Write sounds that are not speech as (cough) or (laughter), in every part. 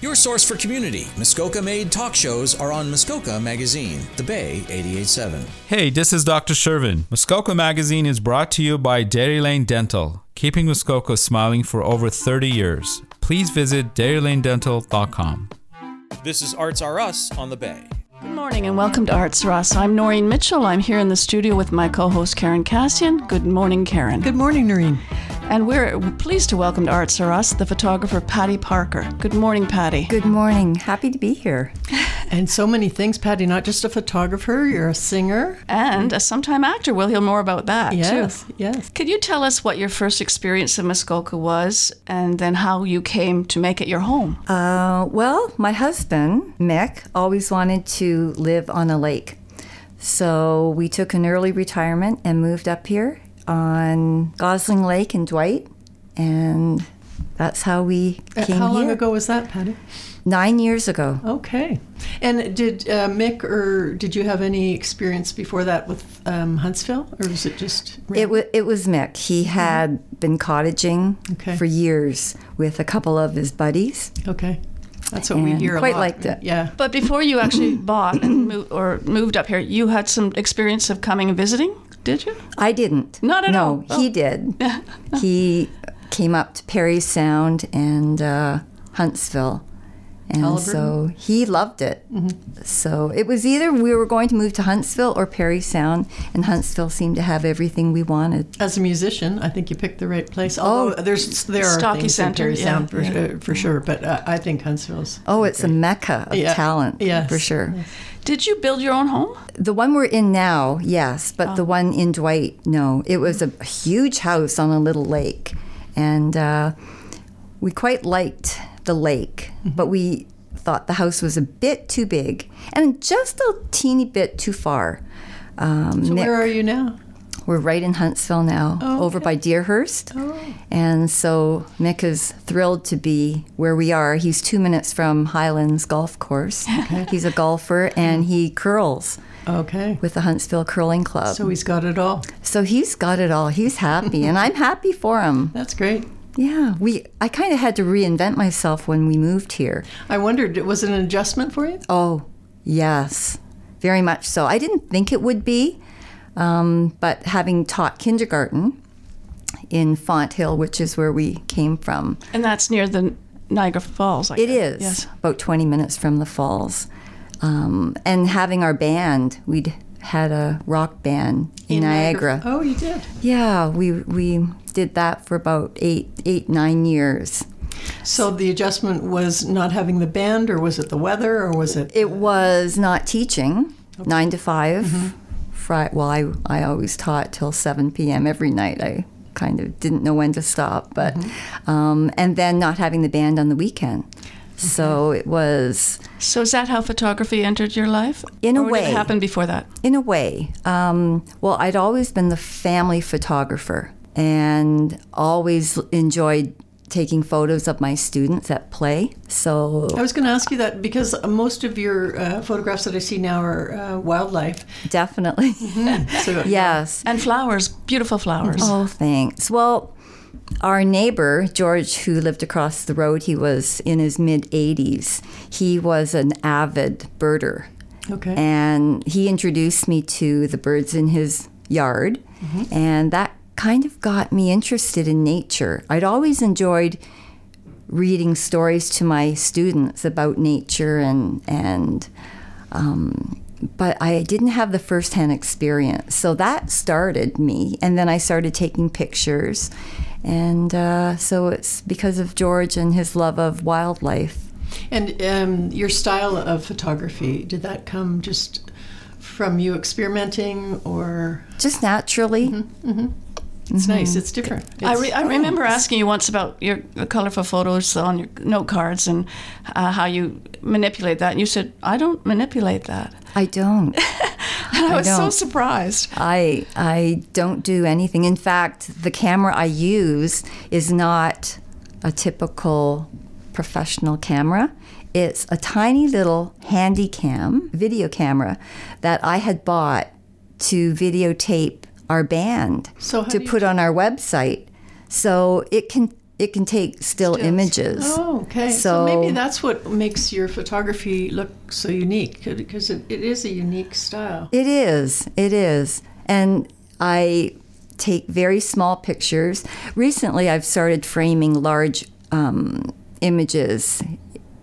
Your source for community, Muskoka made talk shows are on Muskoka Magazine, The Bay 887. Hey, this is Dr. Shervin. Muskoka Magazine is brought to you by Dairy Lane Dental, keeping Muskoka smiling for over 30 years. Please visit dairylanedental.com. This is Arts R Us on The Bay. Good morning and welcome to Arts R Us. I'm Noreen Mitchell. I'm here in the studio with my co host Karen Cassian. Good morning, Karen. Good morning, Noreen. And we're pleased to welcome to Arts R Us the photographer Patty Parker. Good morning, Patty. Good morning. Happy to be here. (laughs) And so many things, Patty. Not just a photographer, you're a singer. And a sometime actor. We'll hear more about that, Yes, too. yes. Could you tell us what your first experience in Muskoka was and then how you came to make it your home? Uh, well, my husband, Mick, always wanted to live on a lake. So we took an early retirement and moved up here on Gosling Lake in Dwight. And that's how we Uh, came How long here. ago was that, Patty? Nine years ago. Okay. And did uh, Mick or did you have any experience before that with um, Huntsville, or was it just? It, wa it was Mick. He had been cottaging Okay. for years with a couple of his buddies. Okay. That's what we And hear a quite lot. liked it. Yeah. But before you actually bought and moved, or moved up here, you had some experience of coming and visiting, did you? I didn't. Not at no, all. he Oh. did. (laughs) he came up to Parry Sound and uh, Huntsville. And Haliburton? so he loved it. So it was either we were going to move to Huntsville or Parry Sound, and Huntsville seemed to have everything we wanted. As a musician, I think you picked the right place. Although there's there are Stockey things Center, in Perry yeah, Sound for, yeah. uh, for sure, but uh, I think Huntsville's. Oh, it's a mecca of Yeah, talent, yes, for sure. Did you build your own home? The one we're in now, yes, but Oh. the one in Dwight, no. It was a huge house on a little lake, and uh, we quite liked the lake, Mm-hmm. but we thought the house was a bit too big and just a teeny bit too far. Um, So Nick- where are you now? we're right in Huntsville now, Oh, over by Deerhurst. Oh. And so Mick is thrilled to be where we are. He's two minutes from Highlands Golf Course. (laughs) Okay. He's a golfer and he curls Okay. with the Huntsville Curling Club. So he's got it all. So he's got it all. He's happy, and I'm happy for him. That's great. Yeah, we. I kind of had to reinvent myself when we moved here. I wondered, was it an adjustment for you? Oh, yes, very much so. I didn't think it would be, um, but having taught kindergarten in Fonthill, which is where we came from, And that's near the Niagara Falls. I it guess. is Yes. about 20 minutes from the falls. Um, and having our band, we'd had a rock band in, Niagara. Oh, you did. Yeah, we we did that for about eight eight nine years. So the adjustment was not having the band, or was it the weather, or was it? It was not teaching nine to 5 Fri- well, I I always taught till seven p.m. every night. I kind of didn't know when to stop, but um, and then not having the band on the weekend. So it was So is that how photography entered your life? In a or Did way. it happen before that? in a way. Um, well, I'd always been the family photographer and always enjoyed taking photos of my students at play. So I was going to ask you that because most of your uh, photographs that I see now are uh, wildlife. definitely. (laughs) So yes. And flowers, beautiful flowers. Oh, thanks. Well, our neighbor, George, who lived across the road, he was in his mid 80s. He was an avid birder. Okay. And he introduced me to the birds in his yard. And that kind of got me interested in nature. I'd always enjoyed reading stories to my students about nature and, and um, but I didn't have the firsthand experience. So that started me. And then I started taking pictures. And uh, so it's because of George and his love of wildlife. And um, your style of photography, did that come just from you experimenting or Just naturally. It's nice, it's different. I, re- I remember asking you once about your colorful photos on your note cards and uh, how you manipulate that. And you said, I don't manipulate that. I don't. (laughs) And I was so don't. surprised. I I don't do anything. In fact, the camera I use is not a typical professional camera. It's a tiny little handy cam, video camera that I had bought to videotape our band So to put on our website. So it can it can take still Stills. images. Oh, okay. So, So- maybe that's what makes your photography look so unique because it, it is a unique style. It is. It is. And I take very small pictures. Recently, I've started framing large um, images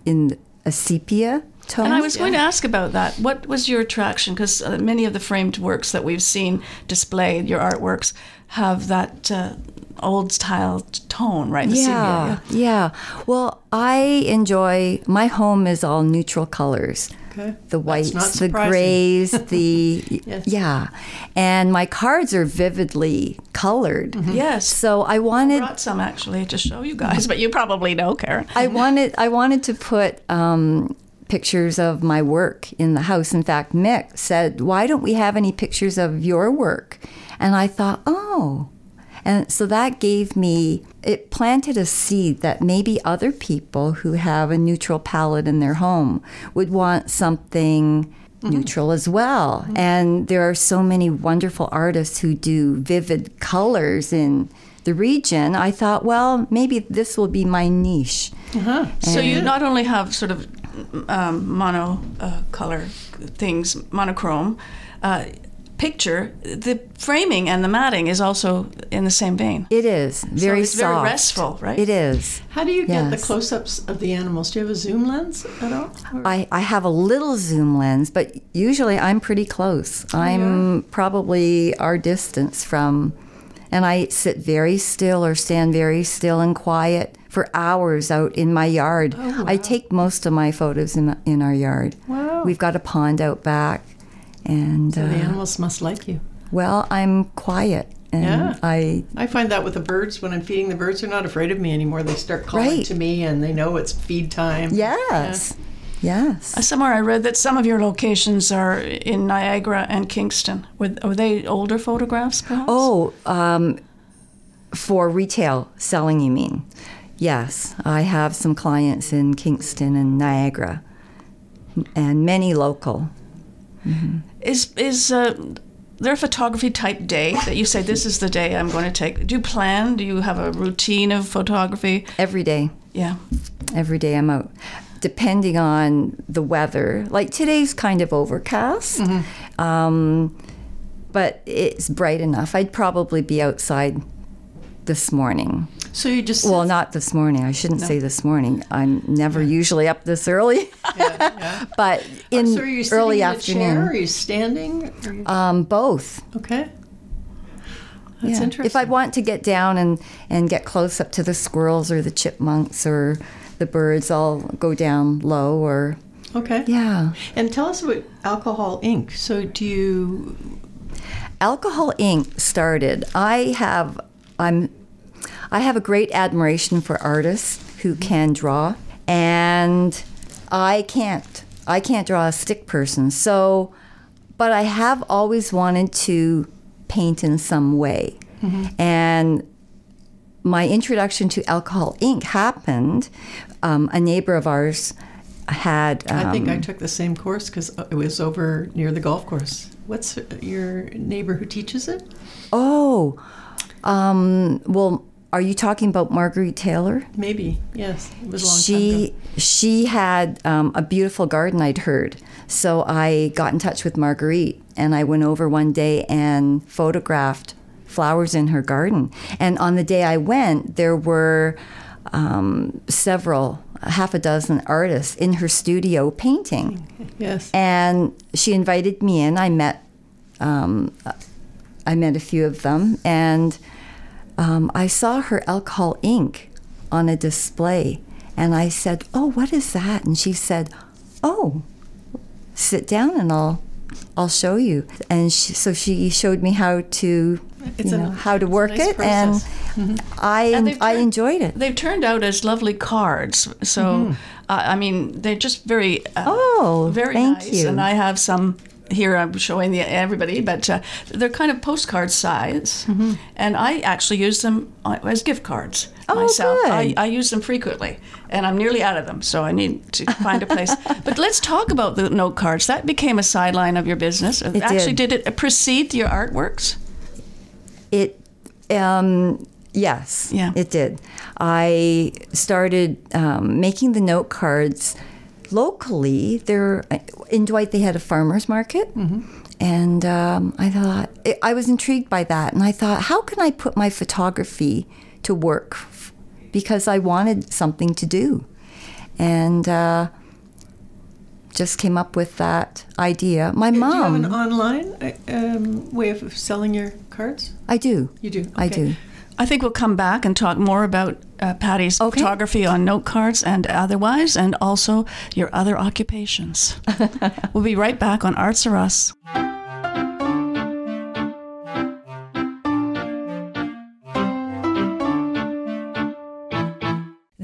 in a sepia tone. And I was going to ask about that. What was your attraction? Because uh, many of the framed works that we've seen displayed, your artworks, have that uh, old style tone, right? The yeah, sepia, yeah. Well, I enjoy my home is all neutral colors. Okay. The whites, the grays, (laughs) the Yes. yeah, and my cards are vividly colored. yeah. Yes. So I wanted I brought some actually to show you guys, but you probably know, Karen. I wanted I wanted to put um, pictures of my work in the house. In fact, Mick said, "Why don't we have any pictures of your work?" And I thought, "Oh." And so that gave me, it planted a seed that maybe other people who have a neutral palette in their home would want something mm-hmm. neutral as well. Mm-hmm. And there are so many wonderful artists who do vivid colors in the region. I thought, well, maybe this will be my niche. Uh-huh. So you not only have sort of um, mono uh, color things, monochrome uh, picture, the framing and the matting is also in the same vein. It is very it's very restful, right? It is. How do you get the close ups of the animals? Do you have a zoom lens at all? Or- I, I have a little zoom lens, but usually I'm pretty close. I'm probably our distance from, and I sit very still or stand very still and quiet for hours out in my yard. I take most of my photos in, in our yard. Wow. We've got a pond out back, and So the uh, animals must like you. well, I'm quiet, and Yeah. I I find that with the birds, when I'm feeding the birds, they're not afraid of me anymore. They start calling Right. to me and they know it's feed time. yes, yes. Somewhere I read that some of your locations are in Niagara and Kingston. Were, were they older photographs, perhaps? Oh, um, for retail selling, you mean? Yes, I have some clients in Kingston and Niagara, and many local. Is is uh, there a photography type day that you say this is the day I'm going to take? Do you plan? Do you have a routine of photography? Every day, Yeah. every day I'm out. Depending on the weather, like today's kind of overcast, um, but it's bright enough. I'd probably be outside this morning. So you just Well, not this morning. I shouldn't say this morning. I'm never usually up this early. (laughs) (laughs) but in so early in afternoon. chair? Are you standing? Are you- Um, both. okay. That's Yeah. interesting. If I want to get down and, and get close up to the squirrels or the chipmunks or the birds, I'll go down low or okay. yeah. And tell us about alcohol ink. So do you? Alcohol ink started. I have I'm I have a great admiration for artists who can draw and I can't. I can't draw a stick person. So but I have always wanted to paint in some way. And my introduction to alcohol ink happened. Um, a neighbor of ours had. Um, I think I took the same course because it was over near the golf course. What's your neighbor who teaches it? Oh, um, well, are you talking about Marguerite Taylor? Maybe. Yes. It was a long time She ago. she had um, a beautiful garden I'd heard, so I got in touch with Marguerite, and I went over one day and photographed flowers in her garden. And on the day I went, there were um, several, half a dozen artists in her studio painting. (laughs) Yes. and she invited me in. I met, um, I met a few of them, and um, I saw her alcohol ink on a display, and I said, "Oh, what is that?" And she said, "Oh, sit down, and I'll, I'll show you." And she, so she showed me how to, It's you a- know, how to work nice it, and I, And I enjoyed it. They've turned out as lovely cards. So, uh, I mean, they're just very, uh, Oh, very thank nice. you. And I have some here. I'm showing the everybody, but uh, they're kind of postcard size, and I actually use them uh, as gift cards Oh, myself. good. I, I use them frequently, and I'm nearly out of them, so I need to find a place. (laughs) but let's talk about the note cards. That became a sideline of your business. It actually, did. did it precede your artworks? it um, Yes, Yeah. it did. I started um, making the note cards locally. There in Dwight, they had a farmers market, and um, I thought I was intrigued by that, and I thought, how can I put my photography to work? Because I wanted something to do, and. Uh, just came up with that idea. My mom. Do you have an online uh, um, way of selling your cards? I do. You do. I do. I think we'll come back and talk more about uh, Patty's Okay. photography on note cards and otherwise, and also your other occupations. (laughs) we'll be right back on Arts R Us.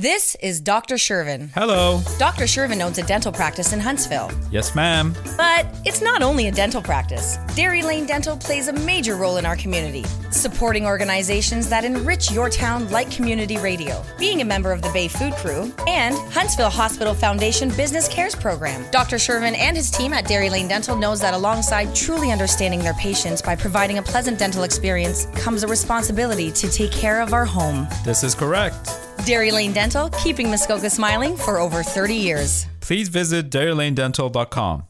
This is Dr. Shervin. Hello. Dr. Shervin owns a dental practice in Huntsville. Yes, ma'am. But it's not only a dental practice. Dairy Lane Dental plays a major role in our community, supporting organizations that enrich your town like community radio, being a member of the Bay Food Crew, and Huntsville Hospital Foundation Business Cares Program. Dr. Shervin and his team at Dairy Lane Dental knows that alongside truly understanding their patients by providing a pleasant dental experience comes a responsibility to take care of our home. This is correct. Dairy Lane Dental, keeping Muskoka smiling for over 30 years. Please visit dairylanedental.com.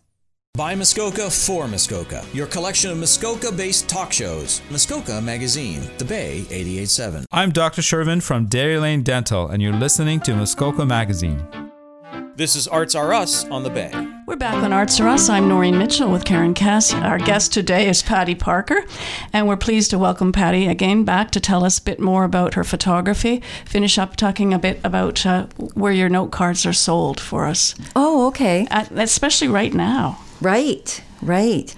By Muskoka for Muskoka, your collection of Muskoka based talk shows. Muskoka Magazine, The Bay 887. I'm Dr. Shervin from Dairy Lane Dental, and you're listening to Muskoka Magazine. This is Arts R Us on The Bay. We're back on Arts R Us. I'm Noreen Mitchell with Karen Cass. Our guest today is Patty Parker, and we're pleased to welcome Patty again back to tell us a bit more about her photography. Finish up talking a bit about uh, where your note cards are sold for us, Oh, okay. uh, especially right now. Right, right.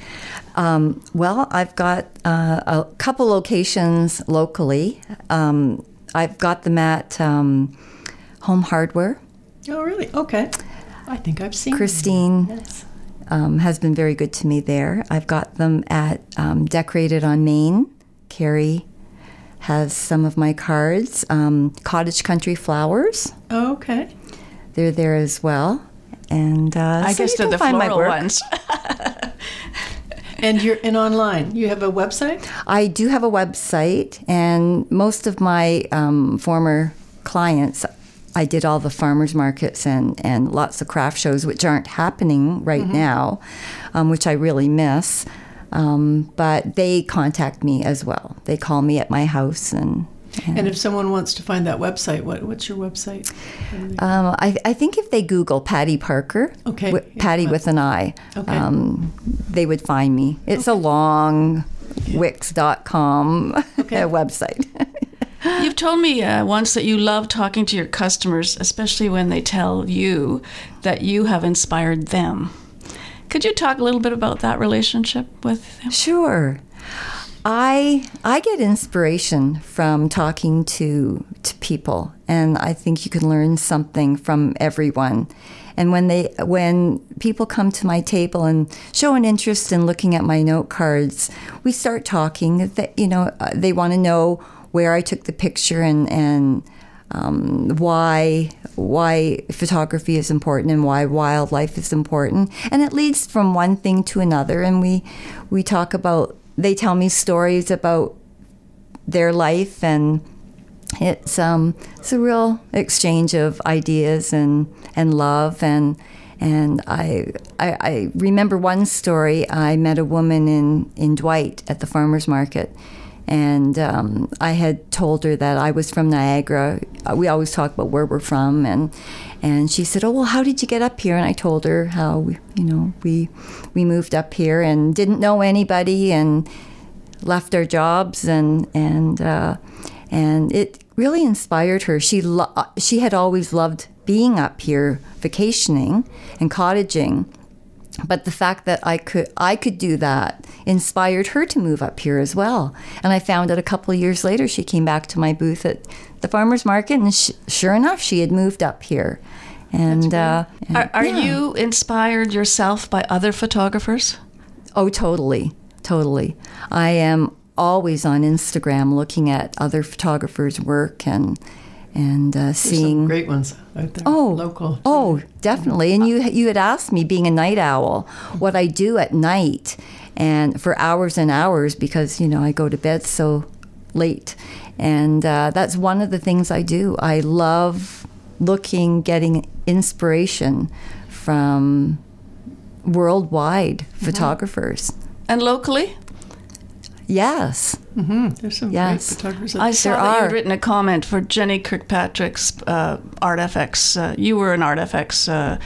Um, well, I've got uh, a couple locations locally. Um, I've got them at um, Home Hardware. Oh, really? Okay. I think I've seen. Christine Yes. um, has been very good to me there. I've got them at um, Decorated on Main. Carrie has some of my cards. Um, Cottage Country Flowers, Oh, okay. they're there as well. And uh, I so guess you they're can the find my floral work. ones. (laughs) And you're in online. You have a website? I do have a website, and most of my um, former clients, I did all the farmers markets and, and lots of craft shows, which aren't happening right now, um, which I really miss. Um, but they contact me as well. They call me at my house, and, and, And if someone wants to find that website, what what's your website? um, I, I think if they Google Patty Parker, Okay, yeah, Patty but- with an I, Okay. um, they would find me. It's a long Wix.com (laughs) website. You've told me uh, once that you love talking to your customers, especially when they tell you that you have inspired them. Could you talk a little bit about that relationship with them? Sure. I I get inspiration from talking to to people and I think you can learn something from everyone. And when they when people come to my table and show an interest in looking at my note cards, we start talking that you know uh, they want to know where I took the picture and and um, why why photography is important and why wildlife is important, and it leads from one thing to another. And we we talk about they tell me stories about their life, and it's um it's a real exchange of ideas and and love and. And I, I, I remember one story. I met a woman in, in Dwight at the farmers market, and um, I had told her that I was from Niagara. Uh, We always talk about where we're from, and and she said, "Oh well, how did you get up here?" And I told her how we, you know we we moved up here and didn't know anybody and left our jobs and and uh, and it really inspired her. She lo- uh, she had always loved being up here, vacationing and cottaging, but the fact that I could I could do that inspired her to move up here as well. And I found out a couple of years later she came back to my booth at the farmers market, and sh- sure enough, she had moved up here. And, uh, and- Are, are yeah. you inspired yourself by other photographers? Oh, totally, totally. I am always on Instagram looking at other photographers' work and and uh, seeing. some great ones out there. Oh, local. Oh, definitely. And you you had asked me, being a night owl, what I do at night, and for hours and hours because you know I go to bed so late, And uh, that's one of the things I do. I love looking, getting inspiration from worldwide photographers. And locally? Yes. There's some Yes. great photographers. I saw There that you had written a comment for Jenny Kirkpatrick's uh, ArtFX. Uh, you were in ArtFX uh,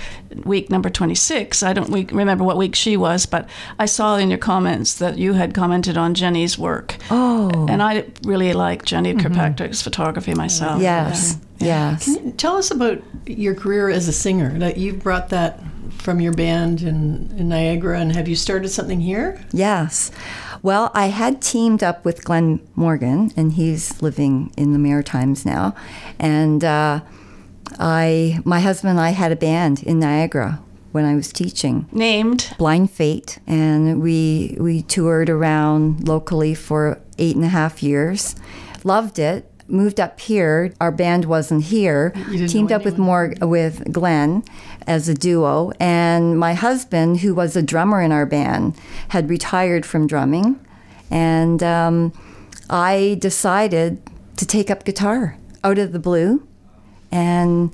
week number 26. I don't week, remember what week she was, but I saw in your comments that you had commented on Jenny's work. Oh. And I really like Jenny Kirkpatrick's photography myself. Yes. Yes. Tell us about your career as a singer. That you brought that from your band in, in Niagara, and have you started something here? Yes. Well, I had teamed up with Glenn Morgan, and he's living in the Maritimes now. And uh, I, my husband and I had a band in Niagara when I was teaching. Named Blind Fate, and we we toured around locally for eight and a half years. Loved it. Moved up here. Our band wasn't here. Teamed up with more with Glenn as a duo, and my husband, who was a drummer in our band, had retired from drumming, and um, I decided to take up guitar out of the blue, and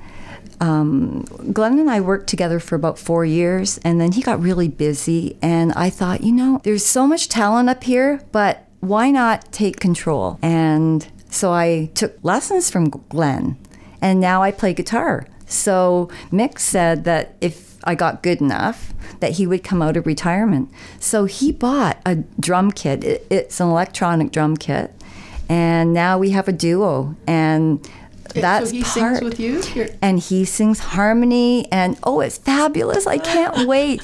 um, Glenn and I worked together for about four years, and then he got really busy. And I thought, you know, there's so much talent up here, but why not take control? And so I took lessons from Glenn, and now I play guitar. So Mick said that if I got good enough, that he would come out of retirement. So he bought a drum kit. It, it's an electronic drum kit, and now we have a duo. And that's so he part sings with you. You're- and he sings harmony and oh it's fabulous i can't (laughs) wait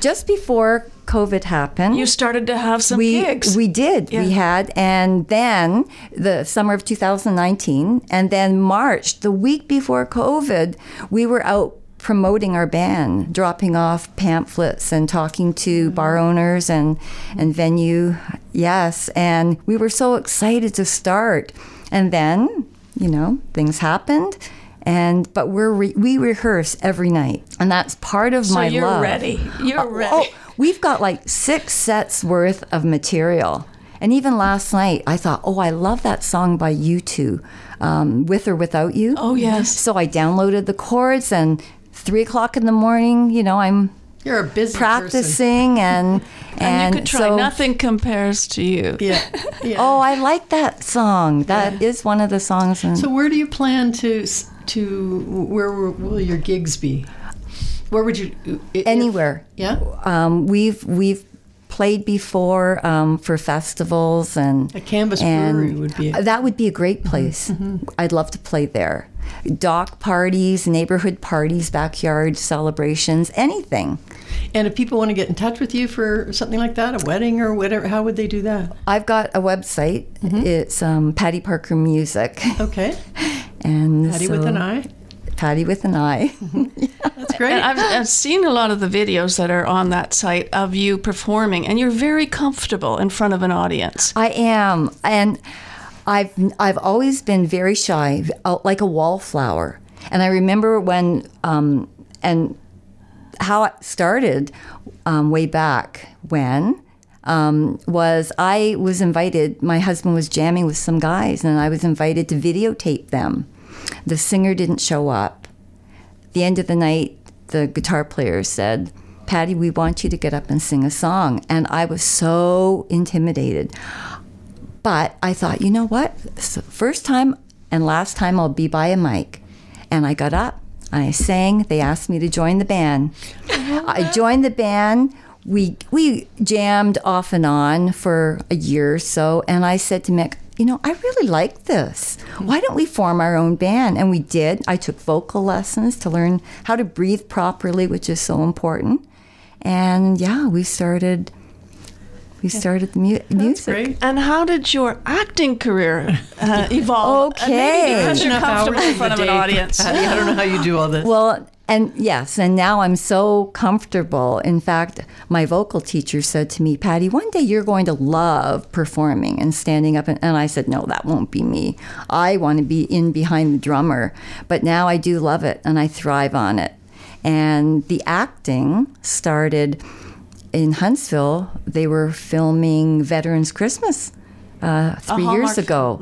just before covid happened you started to have some we, gigs. we did Yeah. we had and then the summer of 2019 and then march the week before covid we were out promoting our band dropping off pamphlets and talking to mm-hmm. bar owners and and venue yes and we were so excited to start and then you know things happened and but we're re- we rehearse every night and that's part of so my you're love ready. You're uh, ready. Oh, we've got like six sets worth of material. And even last night, I thought, oh, I love that song by U2, um, With or Without You. Oh, yes. So I downloaded the chords, and three o'clock in the morning, you know, I'm You're a busy person. practicing, and and, (laughs) and you could try. so, Nothing compares to you. (laughs) Yeah. yeah. Oh, I like that song. That is one of the songs. In, So where do you plan to to where will your gigs be? Where would you if- anywhere. Yeah. Um, we've we've played before um, for festivals and A Canvas and Brewery would be a- that would be a great place. I'd love to play there. Dock parties, neighborhood parties, backyard celebrations, anything. And if people want to get in touch with you for something like that, a wedding or whatever, how would they do that? I've got a website. It's um, Patty Parker Music, Okay. (laughs) and Patty with an eye. Patty with an eye. (laughs) That's great. And I've, I've seen a lot of the videos that are on that site of you performing, and you're very comfortable in front of an audience. I am, and I've I've always been very shy, uh, like a wallflower. And I remember when um, and how it started um, way back when um, was I was invited. My husband was jamming with some guys, and I was invited to videotape them. The singer didn't show up. The end of the night, the guitar player said, "Patty, we want you to get up and sing a song." And I was so intimidated. But I thought, you know what? First time and last time I'll be by a mic. And I got up I sang. They asked me to join the band. (laughs) I joined the band. We we jammed off and on for a year or so, and I said to Mick, you know, I really like this. Why don't we form our own band? And we did. I took vocal lessons to learn how to breathe properly, which is so important. And yeah, we started. We started the mu- That's music. great. And how did your acting career uh, evolve? (laughs) And maybe Okay. because you're Enough comfortable in in front of an audience. Patty. (laughs) I don't know how you do all this. Well, and yes, and now I'm so comfortable. In fact, my vocal teacher said to me, Patty, one day you're going to love performing and standing up. And, and I said, No, that won't be me. I want to be in behind the drummer. But now I do love it and I thrive on it. And the acting started in Huntsville. They were filming Veterans Christmas uh, three years ago,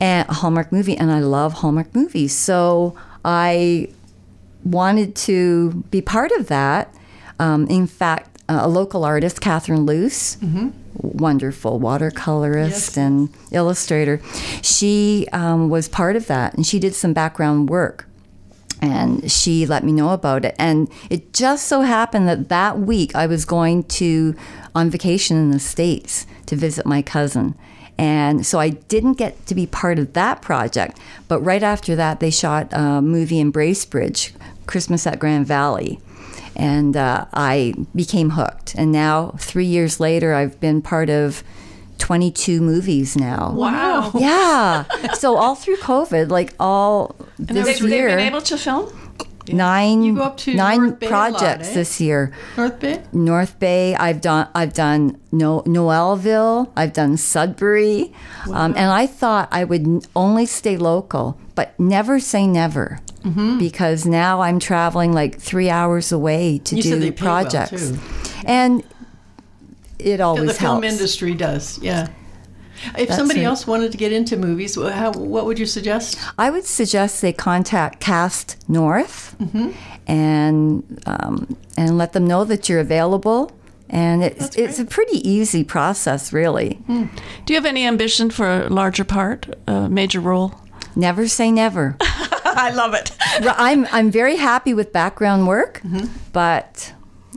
and a Hallmark movie, and I love Hallmark movies. So I wanted to be part of that. Um, in fact, uh, a local artist, Catherine Luce, wonderful watercolorist Yes. and illustrator, she um, was part of that, and she did some background work and she let me know about it. And it just so happened that that week I was going to on vacation in the States to visit my cousin. And so I didn't get to be part of that project. But right after that, they shot a movie in Bracebridge, Christmas at Grand Valley. And uh, I became hooked. And now, three years later, I've been part of 22 movies now. Wow. Yeah. so all through COVID, like all And this they've, they've been able to film? Nine You go up to nine Bay a lot, projects eh? this year. North Bay? North Bay. I've done. I've done no, Noelville. I've done Sudbury, um, and I thought I would only stay local, but never say never. Mm-hmm. Because now I'm traveling like three hours away to You do well, projects, too. and it always the film helps. industry does, yeah. If That's somebody else wanted to get into movies, how, what would you suggest? I would suggest they contact Cast North Mm-hmm. and um, and let them know that you're available. And it's it's a pretty easy process, really. Hmm. Do you have any ambition for a larger part, a major role? Never say never. (laughs) I love it. I'm I'm very happy with background work, Mm-hmm. but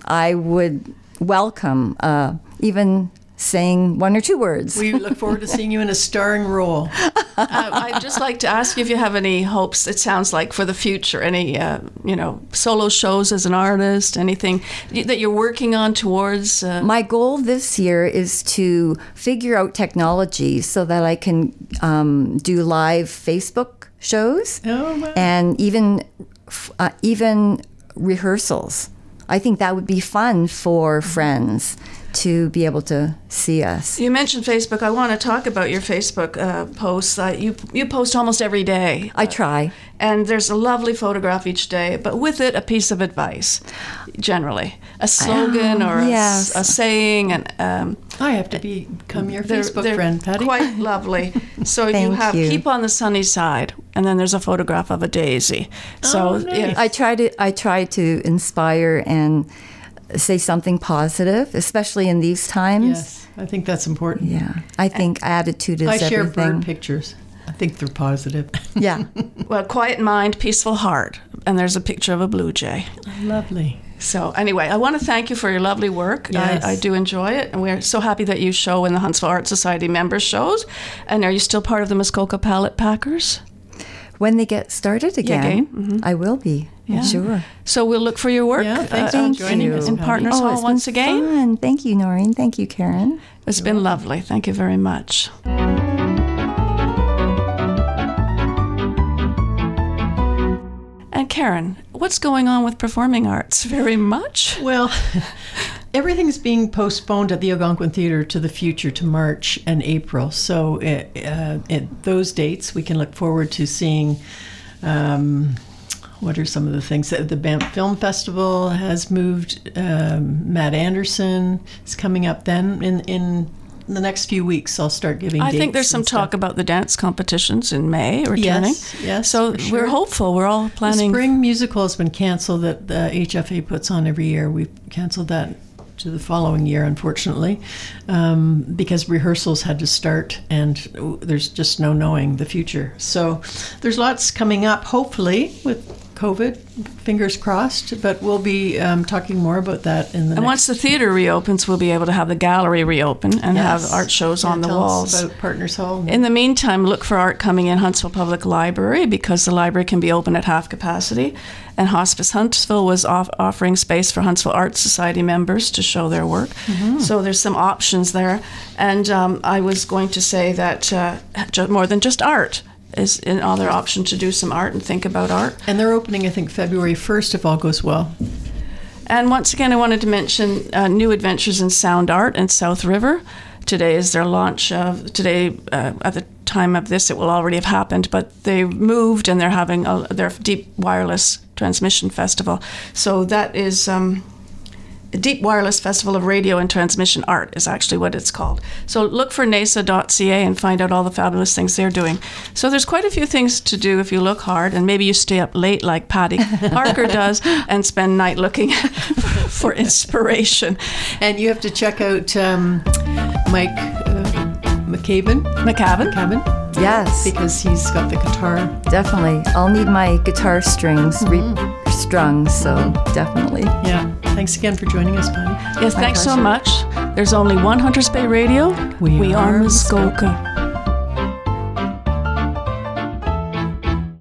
I would welcome uh, even saying one or two words. We look forward to seeing you in a starring role. (laughs) uh, I'd just like to ask you if you have any hopes. It sounds like for the future, any uh, you know solo shows as an artist, anything that you're working on towards. Uh, My goal this year is to figure out technology so that I can um, do live Facebook shows Oh, wow. and even uh, even rehearsals. I think that would be fun for friends to be able to see us. you mentioned Facebook. I want to talk about your Facebook uh, posts. Uh, you you post almost every day. I try. and there's a lovely photograph each day, but with it a piece of advice, generally a slogan or yes. a saying, and um, I have to be, become your they're, Facebook they're friend, Patty. quite lovely. (laughs) So you have you. keep on the sunny side, and then there's a photograph of a daisy. So Oh, nice. yeah, I try to I try to inspire and say something positive, especially in these times. Yes, I think that's important. Yeah, I think attitude is I share everything. bird pictures. I think they're positive. (laughs) Yeah, (laughs) well, quiet mind, peaceful heart, and there's a picture of a blue jay. Lovely. So anyway, I want to thank you for your lovely work. Yes. I, I do enjoy it, and we're so happy that you show in the Huntsville Art Society members shows. And are you still part of the Muskoka Palette Packers? When they get started again, again, mhm. I will be. Yeah. Sure. So we'll look for your work. Yeah, thanks for uh, joining in, us, in Partners Oh, Hall it's once been again. Fun. Thank you, Noreen. Thank you, Karen. It's been lovely. Thank you very much. And Karen, what's going on with performing arts? Very much. Well, everything's being postponed at the Algonquin Theater to the future, to March and April. So, uh, uh, at those dates, we can look forward to seeing. Um, what are some of the things that the Banff Film Festival has moved? Um, Matt Andersen is coming up then in in the next few weeks. I'll start giving. I think there's some talk about the dance competitions in May returning. Yes, yes, So for we're hopeful. We're all planning. The planning. spring musical has been canceled that the HFA puts on every year. We've canceled that to the following year, unfortunately, um, because rehearsals had to start and there's just no knowing the future. So there's lots coming up, hopefully, with COVID, fingers crossed, but we'll be um, talking more about that in the And next once the theater reopens, we'll be able to have the gallery reopen and have art shows Yeah, on the tell us walls. about Partners Hall. In the meantime, look for art coming in Huntsville Public Library because the library can be open at half capacity. And Hospice Huntsville was off- offering space for Huntsville Art Society members to show their work. So there's some options there. And um, I was going to say that uh, more than just art is another option to do some art and think about art. and they're opening, I think, February 1st, if all goes well. And once again, I wanted to mention uh, New Adventures in Sound Art in South River. Today is their launch of today. Uh, at the time of this, it will already have happened, but they moved and they're having a, their deep wireless transmission festival. So that is. Um, the Deep Wireless Festival of Radio and Transmission Art is actually what it's called. So look for nasa.ca and find out all the fabulous things they're doing. So there's quite a few things to do if you look hard, and maybe you stay up late like Patty (laughs) Parker does and spend night looking (laughs) for inspiration. And you have to check out um, Mike uh, McCabe. McCabe. McCabe. Yes, Because he's got the guitar. definitely. I'll need my guitar strings Mm-hmm. restrung, so definitely. Yeah. Thanks again for joining us, Patty. Yes, thanks so much. There's only one Hunters Bay Radio. We are are Muskoka.